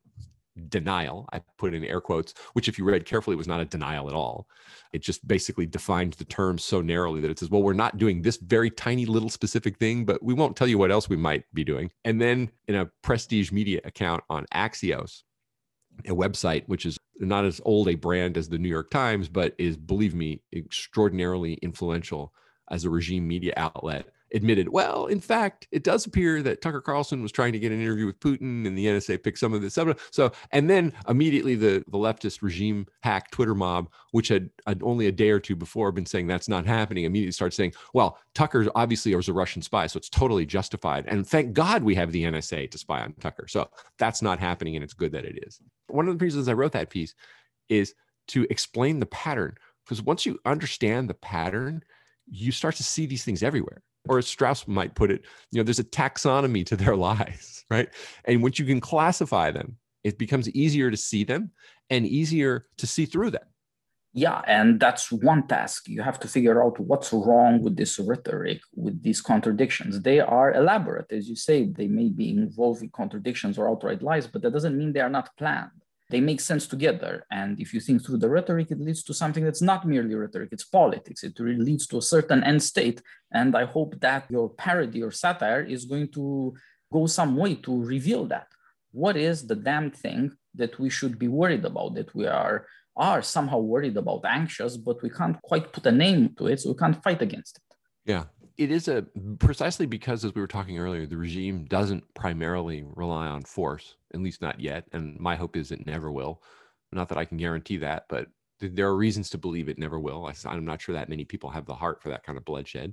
denial. I put it in air quotes, which, if you read carefully, was not a denial at all. It just basically defined the terms so narrowly that it says, well, we're not doing this very tiny little specific thing, but we won't tell you what else we might be doing. And then in a prestige media account on Axios, a website which is not as old a brand as the New York Times, but is, believe me, extraordinarily influential as a regime media outlet, admitted, well, in fact, it does appear that Tucker Carlson was trying to get an interview with Putin and the NSA picked some of this up. So, and then immediately the, the leftist regime hack Twitter mob, which had, had only a day or two before been saying that's not happening, immediately starts saying, well, Tucker obviously was a Russian spy, so it's totally justified. And thank God we have the NSA to spy on Tucker. So that's not happening, and it's good that it is. One of the reasons I wrote that piece is to explain the pattern. Because once you understand the pattern, you start to see these things everywhere. Or as Strauss might put it, you know, there's a taxonomy to their lies, right? And once you can classify them, it becomes easier to see them and easier to see through them. Yeah, and that's one task. You have to figure out what's wrong with this rhetoric, with these contradictions. They are elaborate, as you say, they may be involving contradictions or outright lies, but that doesn't mean they are not planned they make sense together. And if you think through the rhetoric, it leads to something that's not merely rhetoric, it's politics. It really leads to a certain end state. And I hope that your parody or satire is going to go some way to reveal that. What is the damn thing that we should be worried about, that we are, are somehow worried about, anxious, but we can't quite put a name to it, so we can't fight against it? Yeah, it is a precisely because as we were talking earlier the regime doesn't primarily rely on force at least not yet and my hope is it never will. Not that i can guarantee that but there are reasons to believe it never will. I, i'm not sure that many people have the heart for that kind of bloodshed.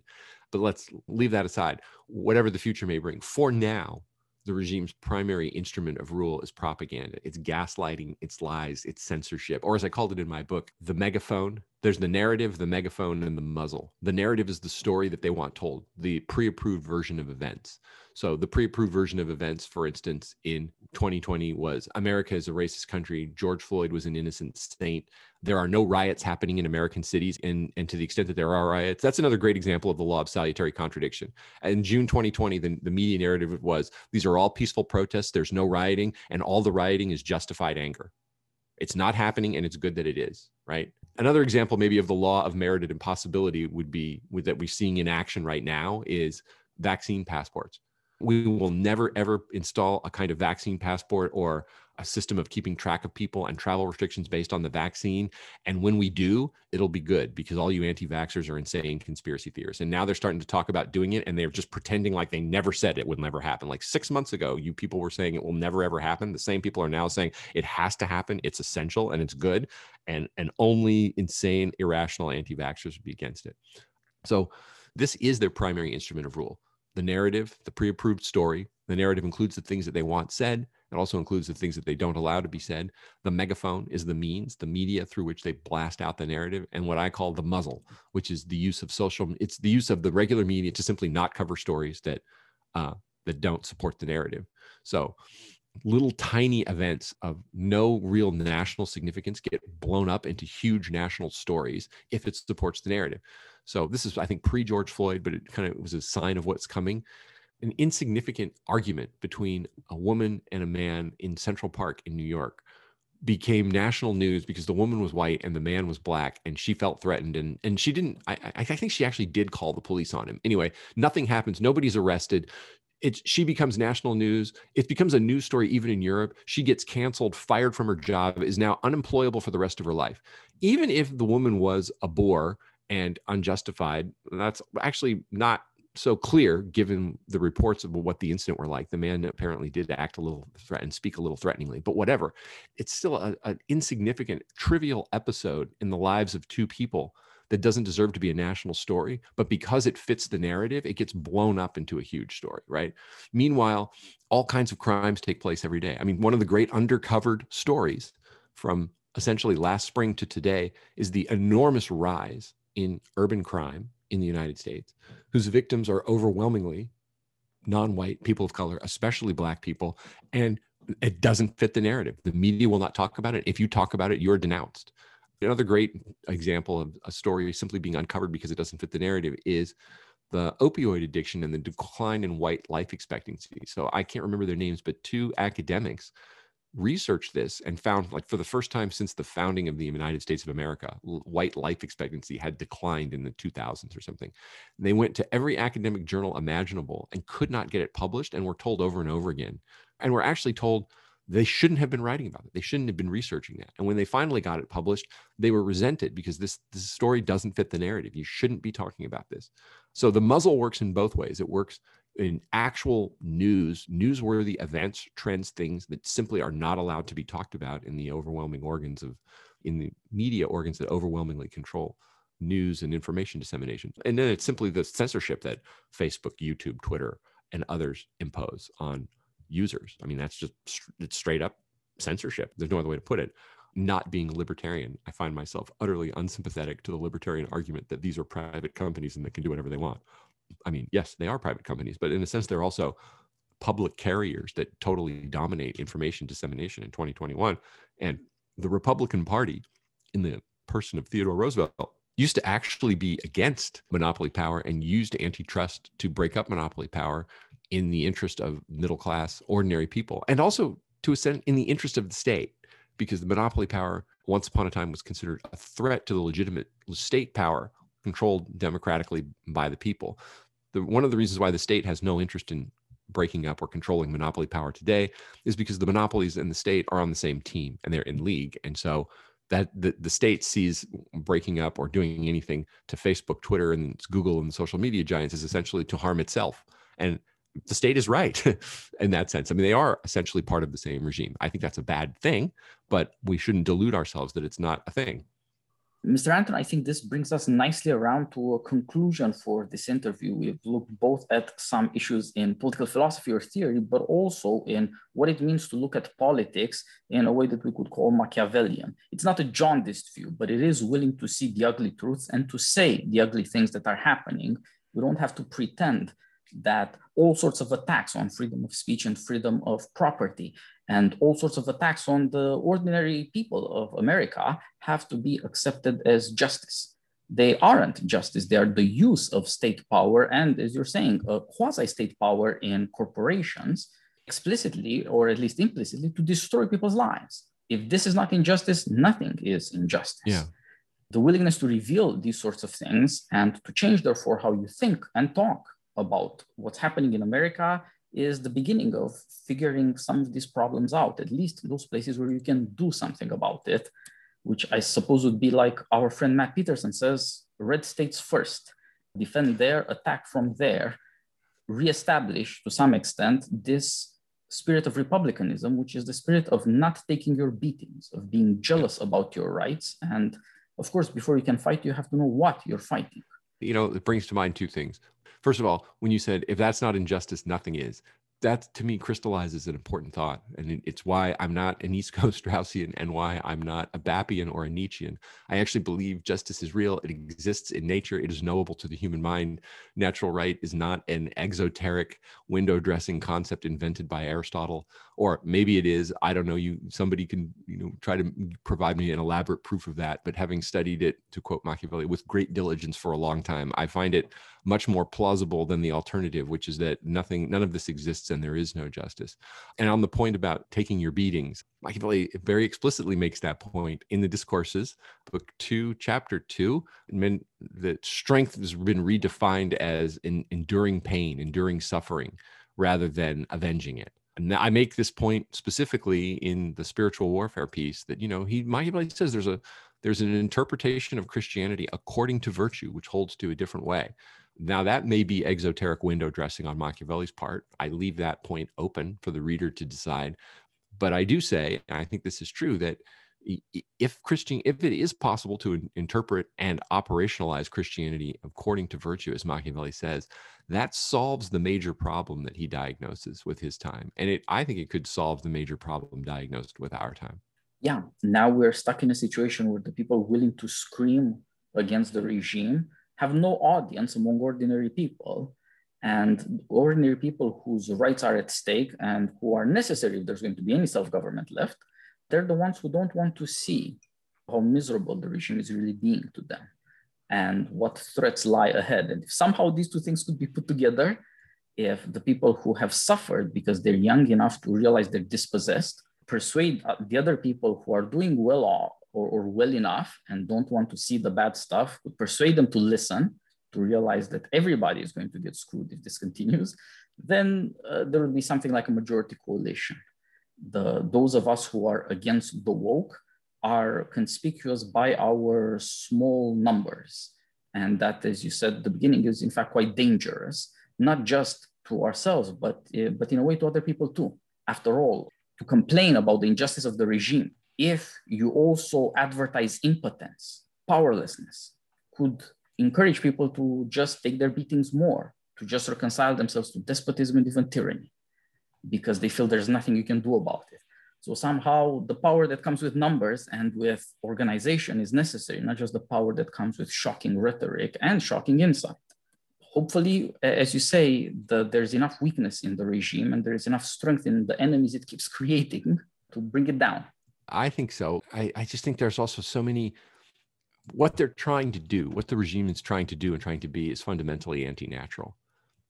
But let's leave that aside. Whatever the future may bring for now the regime's primary instrument of rule is propaganda. It's gaslighting, it's lies, it's censorship, or as I called it in my book, the megaphone. There's the narrative, the megaphone, and the muzzle. The narrative is the story that they want told, the pre approved version of events. So, the pre approved version of events, for instance, in 2020 was America is a racist country. George Floyd was an innocent saint. There are no riots happening in American cities. And, and to the extent that there are riots, that's another great example of the law of salutary contradiction. In June 2020, the, the media narrative was these are all peaceful protests, there's no rioting, and all the rioting is justified anger. It's not happening, and it's good that it is. Right? Another example, maybe, of the law of merited impossibility would be that we're seeing in action right now is vaccine passports. We will never ever install a kind of vaccine passport or a system of keeping track of people and travel restrictions based on the vaccine. And when we do, it'll be good because all you anti vaxxers are insane conspiracy theorists. And now they're starting to talk about doing it and they're just pretending like they never said it would never happen. Like six months ago, you people were saying it will never ever happen. The same people are now saying it has to happen. It's essential and it's good. And, and only insane, irrational anti vaxxers would be against it. So this is their primary instrument of rule the narrative, the pre approved story. The narrative includes the things that they want said it also includes the things that they don't allow to be said. The megaphone is the means, the media through which they blast out the narrative, and what I call the muzzle, which is the use of social. It's the use of the regular media to simply not cover stories that uh, that don't support the narrative. So, little tiny events of no real national significance get blown up into huge national stories if it supports the narrative. So this is, I think, pre George Floyd, but it kind of was a sign of what's coming. An insignificant argument between a woman and a man in Central Park in New York became national news because the woman was white and the man was black and she felt threatened and and she didn't I, I think she actually did call the police on him. Anyway nothing happens. Nobody's arrested. It she becomes national news. It becomes a news story even in europe. She gets canceled fired from her job is now unemployable for the rest of her life. Even if the woman was a bore and unjustified that's actually not so clear given the reports of what the incident were like. The man apparently did act a little threat and speak a little threateningly, but whatever. It's still an insignificant, trivial episode in the lives of two people that doesn't deserve to be a national story, but because it fits the narrative, it gets blown up into a huge story, right? Meanwhile, all kinds of crimes take place every day. I mean, one of the great undercovered stories from essentially last spring to today is the enormous rise in urban crime in the United States whose victims are overwhelmingly non-white people of color, especially black people, and it doesn't fit the narrative. The media will not talk about it. If you talk about it, you're denounced. Another great example of a story simply being uncovered because it doesn't fit the narrative is the opioid addiction and the decline in white life expectancy. So I can't remember their names, but two academics researched this and found like for the first time since the founding of the United States of America, white life expectancy had declined in the 2000s or something. They went to every academic journal imaginable and could not get it published and were told over and over again. And were actually told they shouldn't have been writing about it. They shouldn't have been researching that. And when they finally got it published, they were resented because this, this story doesn't fit the narrative. You shouldn't be talking about this. So the muzzle works in both ways. It works in actual news, newsworthy events, trends, things that simply are not allowed to be talked about in the overwhelming organs of, in the media organs that overwhelmingly control news and information dissemination. And then it's simply the censorship that Facebook, YouTube, Twitter, and others impose on users. I mean, that's just it's straight up censorship. There's no other way to put it. Not being libertarian, I find myself utterly unsympathetic to the libertarian argument that these are private companies and they can do whatever they want. I mean, yes, they are private companies, but in a sense, they're also public carriers that totally dominate information dissemination in 2021. And the Republican Party, in the person of Theodore Roosevelt, used to actually be against monopoly power and used antitrust to break up monopoly power in the interest of middle class, ordinary people, and also to a extent in the interest of the state, because the monopoly power once upon a time was considered a threat to the legitimate state power controlled democratically by the people. The, one of the reasons why the state has no interest in breaking up or controlling monopoly power today is because the monopolies and the state are on the same team and they're in league. And so that the, the state sees breaking up or doing anything to Facebook, Twitter, and Google and the social media giants is essentially to harm itself. And the state is right in that sense. I mean, they are essentially part of the same regime. I think that's a bad thing, but we shouldn't delude ourselves that it's not a thing. Mr. Anton, I think this brings us nicely around to a conclusion for this interview. We've looked both at some issues in political philosophy or theory, but also in what it means to look at politics in a way that we could call Machiavellian. It's not a jaundiced view, but it is willing to see the ugly truths and to say the ugly things that are happening. We don't have to pretend that all sorts of attacks on freedom of speech and freedom of property and all sorts of attacks on the ordinary people of America have to be accepted as justice. They aren't justice, they are the use of state power and, as you're saying, a quasi state power in corporations explicitly or at least implicitly to destroy people's lives. if this is not injustice, nothing is injustice. Yeah. The willingness to reveal these sorts of things and to change, therefore, how you think and talk about what's happening in America is the beginning of figuring some of these problems out, at least those places where you can do something about it, which I suppose would be like our friend Matt Peterson says red states first, defend there, attack from there, reestablish to some extent this spirit of republicanism, which is the spirit of not taking your beatings, of being jealous about your rights. And of course, before you can fight, you have to know what you're fighting. You know, it brings to mind two things. First of all, when you said, if that's not injustice, nothing is, that to me crystallizes an important thought. And it's why I'm not an East Coast Straussian and why I'm not a Bappian or a Nietzschean. I actually believe justice is real. It exists in nature. It is knowable to the human mind. Natural right is not an exoteric window dressing concept invented by Aristotle or maybe it is i don't know you somebody can you know try to provide me an elaborate proof of that but having studied it to quote machiavelli with great diligence for a long time i find it much more plausible than the alternative which is that nothing none of this exists and there is no justice and on the point about taking your beatings machiavelli very explicitly makes that point in the discourses book 2 chapter 2 meant that strength has been redefined as in enduring pain enduring suffering rather than avenging it and I make this point specifically in the spiritual warfare piece that you know he Machiavelli says there's a there's an interpretation of Christianity according to virtue, which holds to a different way. Now that may be exoteric window dressing on Machiavelli's part. I leave that point open for the reader to decide. But I do say, and I think this is true, that if Christian, if it is possible to interpret and operationalize Christianity according to virtue, as Machiavelli says, that solves the major problem that he diagnoses with his time, and it, I think, it could solve the major problem diagnosed with our time. Yeah, now we're stuck in a situation where the people willing to scream against the regime have no audience among ordinary people, and ordinary people whose rights are at stake and who are necessary if there's going to be any self-government left they're the ones who don't want to see how miserable the regime is really being to them and what threats lie ahead. And if somehow these two things could be put together, if the people who have suffered because they're young enough to realize they're dispossessed persuade the other people who are doing well or, or well enough and don't want to see the bad stuff, could persuade them to listen, to realize that everybody is going to get screwed if this continues, then uh, there will be something like a majority coalition the those of us who are against the woke are conspicuous by our small numbers. And that, as you said at the beginning, is in fact quite dangerous, not just to ourselves, but, uh, but in a way to other people too. After all, to complain about the injustice of the regime, if you also advertise impotence, powerlessness, could encourage people to just take their beatings more, to just reconcile themselves to despotism and even tyranny because they feel there's nothing you can do about it. So somehow the power that comes with numbers and with organization is necessary, not just the power that comes with shocking rhetoric and shocking insight. Hopefully, as you say, the, there's enough weakness in the regime and there is enough strength in the enemies it keeps creating to bring it down. I think so. I, I just think there's also so many what they're trying to do, what the regime is trying to do and trying to be is fundamentally anti-natural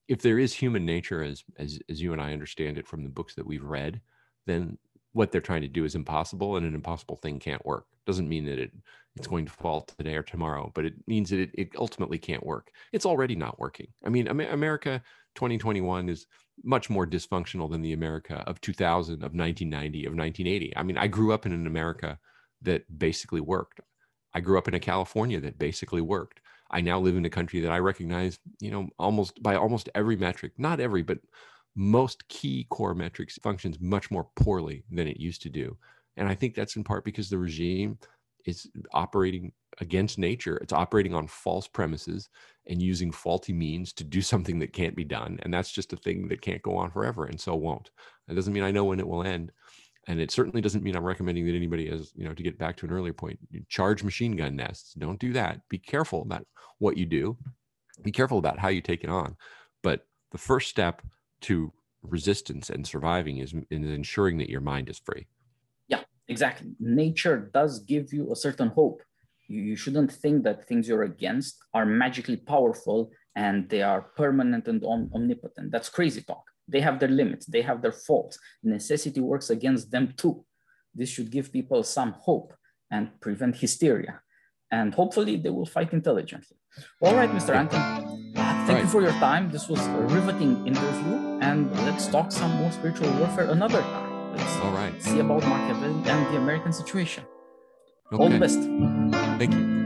if there is human nature as as as you and I understand it from the books that we've read, then what they're trying to do is impossible and an impossible thing can't work. Doesn't mean that it it's going to fall today or tomorrow, but it means that it, it ultimately can't work. It's already not working. I mean, America 2021 is much more dysfunctional than the America of 2000, of 1990, of 1980. I mean, I grew up in an America that basically worked. I grew up in a California that basically worked. I now live in a country that I recognize, you know, almost by almost every metric, not every, but most key core metrics functions much more poorly than it used to do. And I think that's in part because the regime is operating against nature. It's operating on false premises and using faulty means to do something that can't be done. And that's just a thing that can't go on forever and so won't. It doesn't mean I know when it will end. And it certainly doesn't mean i'm recommending that anybody has you know to get back to an earlier point. Charge machine gun nests. Don't do that. Be careful about what you do. Be careful about how you take it on. But the first step to resistance and surviving is, is ensuring that your mind is free Exactly. Nature does give you a certain hope. You, you shouldn't think that things you're against are magically powerful and they are permanent and om- omnipotent. That's crazy talk. They have their limits, they have their faults. Necessity works against them too. This should give people some hope and prevent hysteria. And hopefully, they will fight intelligently. All right, Mr. Anton, thank right. you for your time. This was a riveting interview. And let's talk some more spiritual warfare another time. All right. see about Mark Evan and the American situation. Okay. All the best. Thank you.